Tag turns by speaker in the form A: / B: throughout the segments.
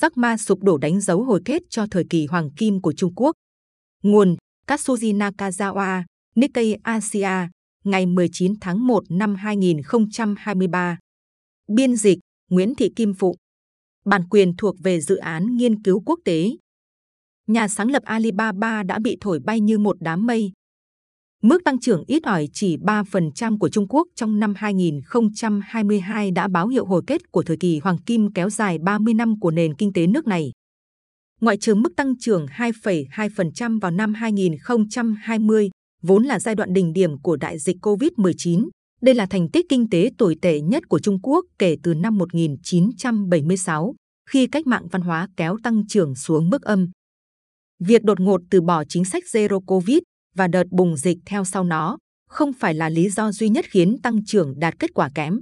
A: Jack Ma sụp đổ đánh dấu hồi kết cho thời kỳ hoàng kim của Trung Quốc. Nguồn Katsuji Nakazawa, Nikkei Asia, ngày 19 tháng 1 năm 2023. Biên dịch Nguyễn Thị Kim Phụng. Bản quyền thuộc về dự án nghiên cứu quốc tế. Nhà sáng lập Alibaba đã bị thổi bay như một đám mây. Mức tăng trưởng ít ỏi chỉ 3% của Trung Quốc trong năm 2022 đã báo hiệu hồi kết của thời kỳ hoàng kim kéo dài 30 năm của nền kinh tế nước này. Ngoại trừ mức tăng trưởng 2,2% vào năm 2020, vốn là giai đoạn đỉnh điểm của đại dịch COVID-19, đây là thành tích kinh tế tồi tệ nhất của Trung Quốc kể từ năm 1976, khi cách mạng văn hóa kéo tăng trưởng xuống mức âm. Việc đột ngột từ bỏ chính sách Zero Covid và đợt bùng dịch theo sau nó không phải là lý do duy nhất khiến tăng trưởng đạt kết quả kém.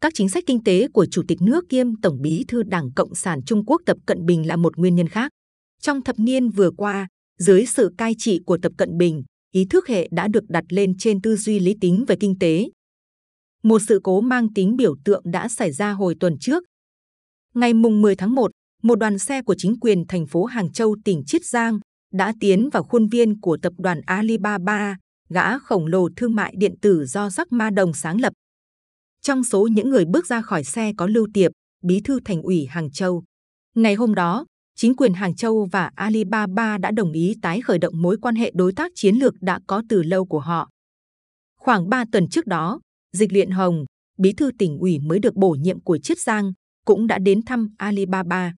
A: Các chính sách kinh tế của Chủ tịch nước kiêm Tổng bí thư Đảng Cộng sản Trung Quốc Tập Cận Bình là một nguyên nhân khác. Trong thập niên vừa qua, dưới sự cai trị của Tập Cận Bình, ý thức hệ đã được đặt lên trên tư duy lý tính về kinh tế. Một sự cố mang tính biểu tượng đã xảy ra hồi tuần trước. Ngày mùng 10 tháng 1, một đoàn xe của chính quyền thành phố Hàng Châu tỉnh Chiết Giang đã tiến vào khuôn viên của tập đoàn Alibaba, gã khổng lồ thương mại điện tử do Jack Ma Đồng sáng lập. Trong số những người bước ra khỏi xe có Lưu Tiệp, bí thư thành ủy Hàng Châu. Ngày hôm đó, chính quyền Hàng Châu và Alibaba đã đồng ý tái khởi động mối quan hệ đối tác chiến lược đã có từ lâu của họ. Khoảng 3 tuần trước đó, Dịch Liện Hồng, bí thư tỉnh ủy mới được bổ nhiệm của Chiết Giang, cũng đã đến thăm Alibaba.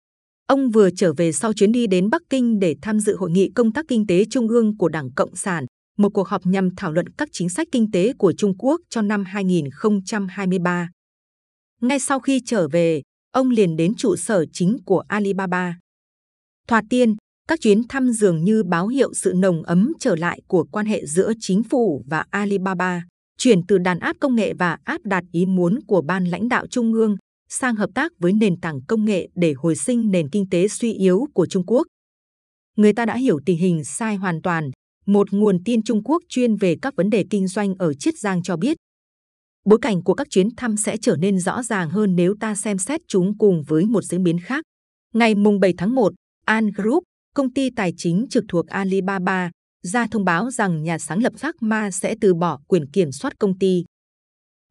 A: Ông vừa trở về sau chuyến đi đến Bắc Kinh để tham dự hội nghị công tác kinh tế trung ương của Đảng Cộng sản, một cuộc họp nhằm thảo luận các chính sách kinh tế của Trung Quốc cho năm 2023. Ngay sau khi trở về, ông liền đến trụ sở chính của Alibaba. Thoạt tiên, các chuyến thăm dường như báo hiệu sự nồng ấm trở lại của quan hệ giữa chính phủ và Alibaba, chuyển từ đàn áp công nghệ và áp đặt ý muốn của ban lãnh đạo trung ương sang hợp tác với nền tảng công nghệ để hồi sinh nền kinh tế suy yếu của Trung Quốc. Người ta đã hiểu tình hình sai hoàn toàn. Một nguồn tin Trung Quốc chuyên về các vấn đề kinh doanh ở Chiết Giang cho biết, bối cảnh của các chuyến thăm sẽ trở nên rõ ràng hơn nếu ta xem xét chúng cùng với một diễn biến khác. Ngày mùng 7 tháng 1, An Group, công ty tài chính trực thuộc Alibaba, ra thông báo rằng nhà sáng lập Jack Ma sẽ từ bỏ quyền kiểm soát công ty.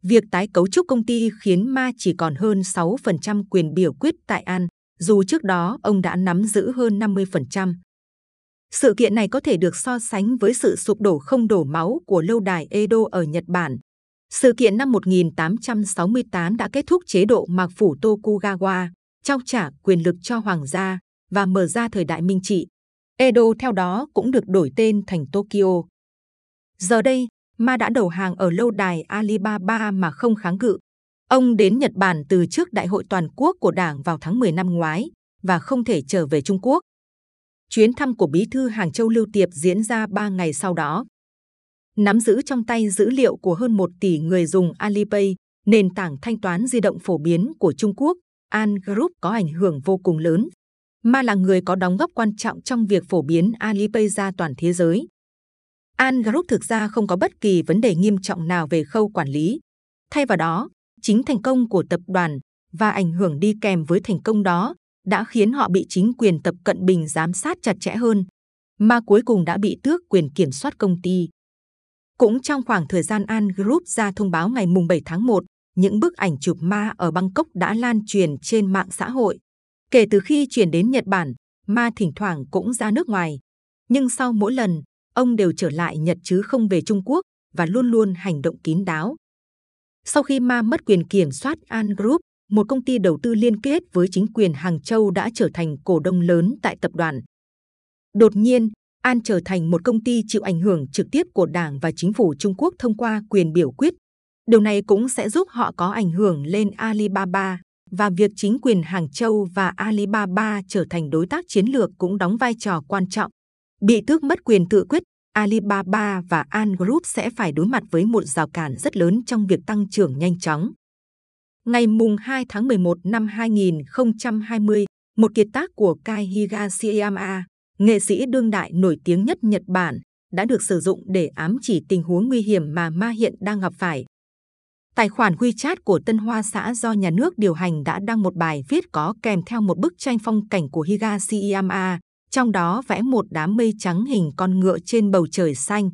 A: Việc tái cấu trúc công ty khiến Ma chỉ còn hơn 6% quyền biểu quyết tại An, dù trước đó ông đã nắm giữ hơn 50%. Sự kiện này có thể được so sánh với sự sụp đổ không đổ máu của lâu đài Edo ở Nhật Bản. Sự kiện năm 1868 đã kết thúc chế độ mạc phủ Tokugawa, trao trả quyền lực cho hoàng gia và mở ra thời đại Minh trị. Edo theo đó cũng được đổi tên thành Tokyo. Giờ đây, Ma đã đầu hàng ở lâu đài Alibaba mà không kháng cự. Ông đến Nhật Bản từ trước Đại hội toàn quốc của Đảng vào tháng 10 năm ngoái và không thể trở về Trung Quốc. Chuyến thăm của Bí thư Hàng Châu Lưu Tiệp diễn ra 3 ngày sau đó. Nắm giữ trong tay dữ liệu của hơn 1 tỷ người dùng Alipay, nền tảng thanh toán di động phổ biến của Trung Quốc, An Group có ảnh hưởng vô cùng lớn. Ma là người có đóng góp quan trọng trong việc phổ biến Alipay ra toàn thế giới. An Group thực ra không có bất kỳ vấn đề nghiêm trọng nào về khâu quản lý. Thay vào đó, chính thành công của tập đoàn và ảnh hưởng đi kèm với thành công đó đã khiến họ bị chính quyền Tập Cận Bình giám sát chặt chẽ hơn, mà cuối cùng đã bị tước quyền kiểm soát công ty. Cũng trong khoảng thời gian An Group ra thông báo ngày 7 tháng 1, những bức ảnh chụp ma ở Bangkok đã lan truyền trên mạng xã hội. Kể từ khi chuyển đến Nhật Bản, ma thỉnh thoảng cũng ra nước ngoài. Nhưng sau mỗi lần, ông đều trở lại Nhật chứ không về Trung Quốc và luôn luôn hành động kín đáo. Sau khi Ma mất quyền kiểm soát An Group, một công ty đầu tư liên kết với chính quyền Hàng Châu đã trở thành cổ đông lớn tại tập đoàn. Đột nhiên, An trở thành một công ty chịu ảnh hưởng trực tiếp của Đảng và chính phủ Trung Quốc thông qua quyền biểu quyết. Điều này cũng sẽ giúp họ có ảnh hưởng lên Alibaba và việc chính quyền Hàng Châu và Alibaba trở thành đối tác chiến lược cũng đóng vai trò quan trọng. Bị tước mất quyền tự quyết, Alibaba và An Group sẽ phải đối mặt với một rào cản rất lớn trong việc tăng trưởng nhanh chóng. Ngày mùng 2 tháng 11 năm 2020, một kiệt tác của Kai Higashiyama, nghệ sĩ đương đại nổi tiếng nhất Nhật Bản, đã được sử dụng để ám chỉ tình huống nguy hiểm mà Ma hiện đang gặp phải. Tài khoản WeChat của Tân Hoa xã do nhà nước điều hành đã đăng một bài viết có kèm theo một bức tranh phong cảnh của Higashiyama, trong đó vẽ một đám mây trắng hình con ngựa trên bầu trời xanh.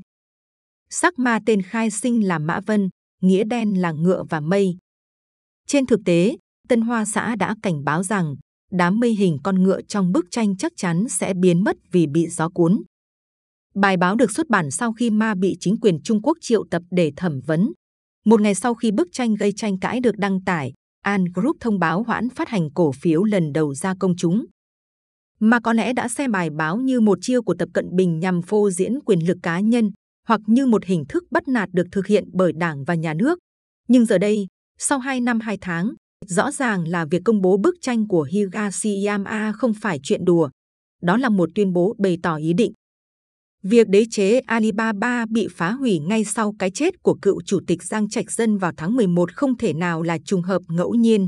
A: Sắc ma tên khai sinh là Mã Vân, nghĩa đen là ngựa và mây. Trên thực tế, Tân Hoa xã đã cảnh báo rằng đám mây hình con ngựa trong bức tranh chắc chắn sẽ biến mất vì bị gió cuốn. Bài báo được xuất bản sau khi Ma bị chính quyền Trung Quốc triệu tập để thẩm vấn. Một ngày sau khi bức tranh gây tranh cãi được đăng tải, An Group thông báo hoãn phát hành cổ phiếu lần đầu ra công chúng. Mà có lẽ đã xem bài báo như một chiêu của Tập Cận Bình nhằm phô diễn quyền lực cá nhân hoặc như một hình thức bắt nạt được thực hiện bởi đảng và nhà nước. Nhưng giờ đây, sau 2 năm 2 tháng, rõ ràng là việc công bố bức tranh của Higashiyama không phải chuyện đùa. Đó là một tuyên bố bày tỏ ý định Việc đế chế Alibaba bị phá hủy ngay sau cái chết của cựu chủ tịch Giang Trạch Dân vào tháng 11 không thể nào là trùng hợp ngẫu nhiên.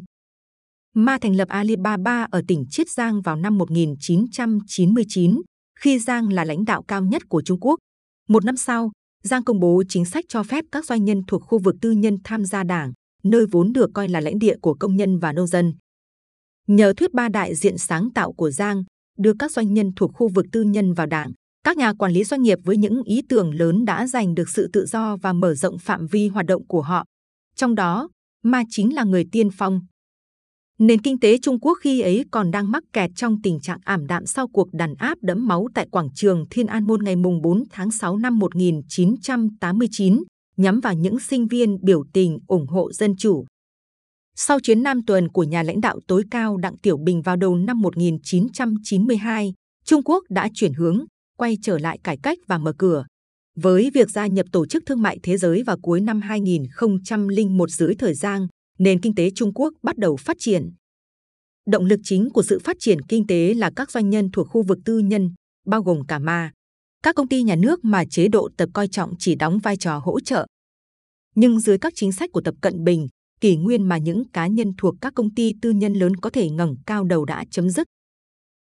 A: Ma thành lập Alibaba ở tỉnh Chiết Giang vào năm 1999, khi Giang là lãnh đạo cao nhất của Trung Quốc. Một năm sau, Giang công bố chính sách cho phép các doanh nhân thuộc khu vực tư nhân tham gia đảng, nơi vốn được coi là lãnh địa của công nhân và nông dân. Nhờ thuyết ba đại diện sáng tạo của Giang, đưa các doanh nhân thuộc khu vực tư nhân vào đảng, các nhà quản lý doanh nghiệp với những ý tưởng lớn đã giành được sự tự do và mở rộng phạm vi hoạt động của họ. Trong đó, Ma chính là người tiên phong. Nền kinh tế Trung Quốc khi ấy còn đang mắc kẹt trong tình trạng ảm đạm sau cuộc đàn áp đẫm máu tại quảng trường Thiên An Môn ngày 4 tháng 6 năm 1989, nhắm vào những sinh viên biểu tình ủng hộ dân chủ. Sau chuyến Nam tuần của nhà lãnh đạo tối cao Đặng Tiểu Bình vào đầu năm 1992, Trung Quốc đã chuyển hướng quay trở lại cải cách và mở cửa. Với việc gia nhập Tổ chức Thương mại Thế giới vào cuối năm 2001 dưới thời gian, nền kinh tế Trung Quốc bắt đầu phát triển. Động lực chính của sự phát triển kinh tế là các doanh nhân thuộc khu vực tư nhân, bao gồm cả ma. Các công ty nhà nước mà chế độ tập coi trọng chỉ đóng vai trò hỗ trợ. Nhưng dưới các chính sách của Tập Cận Bình, kỷ nguyên mà những cá nhân thuộc các công ty tư nhân lớn có thể ngẩng cao đầu đã chấm dứt.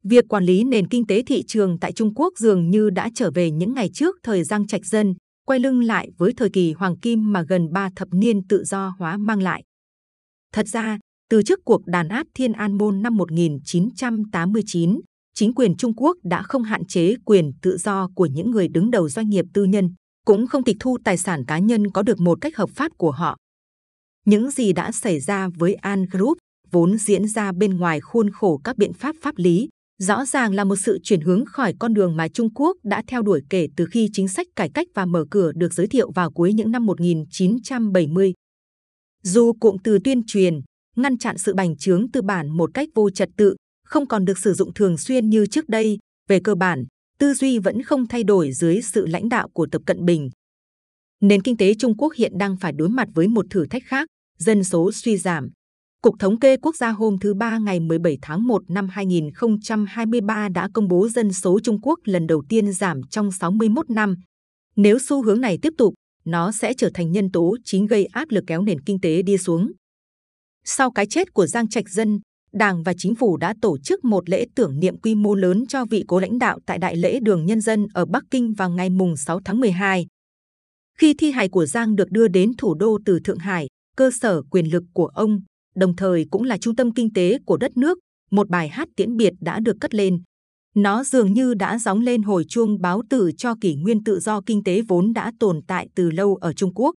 A: Việc quản lý nền kinh tế thị trường tại Trung Quốc dường như đã trở về những ngày trước thời Giang Trạch Dân, quay lưng lại với thời kỳ hoàng kim mà gần 3 thập niên tự do hóa mang lại. Thật ra, từ trước cuộc đàn áp Thiên An Môn năm 1989, chính quyền Trung Quốc đã không hạn chế quyền tự do của những người đứng đầu doanh nghiệp tư nhân, cũng không tịch thu tài sản cá nhân có được một cách hợp pháp của họ. Những gì đã xảy ra với An Group vốn diễn ra bên ngoài khuôn khổ các biện pháp pháp lý, rõ ràng là một sự chuyển hướng khỏi con đường mà Trung Quốc đã theo đuổi kể từ khi chính sách cải cách và mở cửa được giới thiệu vào cuối những năm 1970. Dù cụm từ tuyên truyền, ngăn chặn sự bành trướng tư bản một cách vô trật tự, không còn được sử dụng thường xuyên như trước đây, về cơ bản, tư duy vẫn không thay đổi dưới sự lãnh đạo của Tập Cận Bình. Nền kinh tế Trung Quốc hiện đang phải đối mặt với một thử thách khác, dân số suy giảm, Cục Thống kê Quốc gia hôm thứ Ba ngày 17 tháng 1 năm 2023 đã công bố dân số Trung Quốc lần đầu tiên giảm trong 61 năm. Nếu xu hướng này tiếp tục, nó sẽ trở thành nhân tố chính gây áp lực kéo nền kinh tế đi xuống. Sau cái chết của Giang Trạch Dân, Đảng và Chính phủ đã tổ chức một lễ tưởng niệm quy mô lớn cho vị cố lãnh đạo tại Đại lễ Đường Nhân dân ở Bắc Kinh vào ngày mùng 6 tháng 12. Khi thi hài của Giang được đưa đến thủ đô từ Thượng Hải, cơ sở quyền lực của ông đồng thời cũng là trung tâm kinh tế của đất nước, một bài hát tiễn biệt đã được cất lên. Nó dường như đã gióng lên hồi chuông báo tử cho kỷ nguyên tự do kinh tế vốn đã tồn tại từ lâu ở Trung Quốc.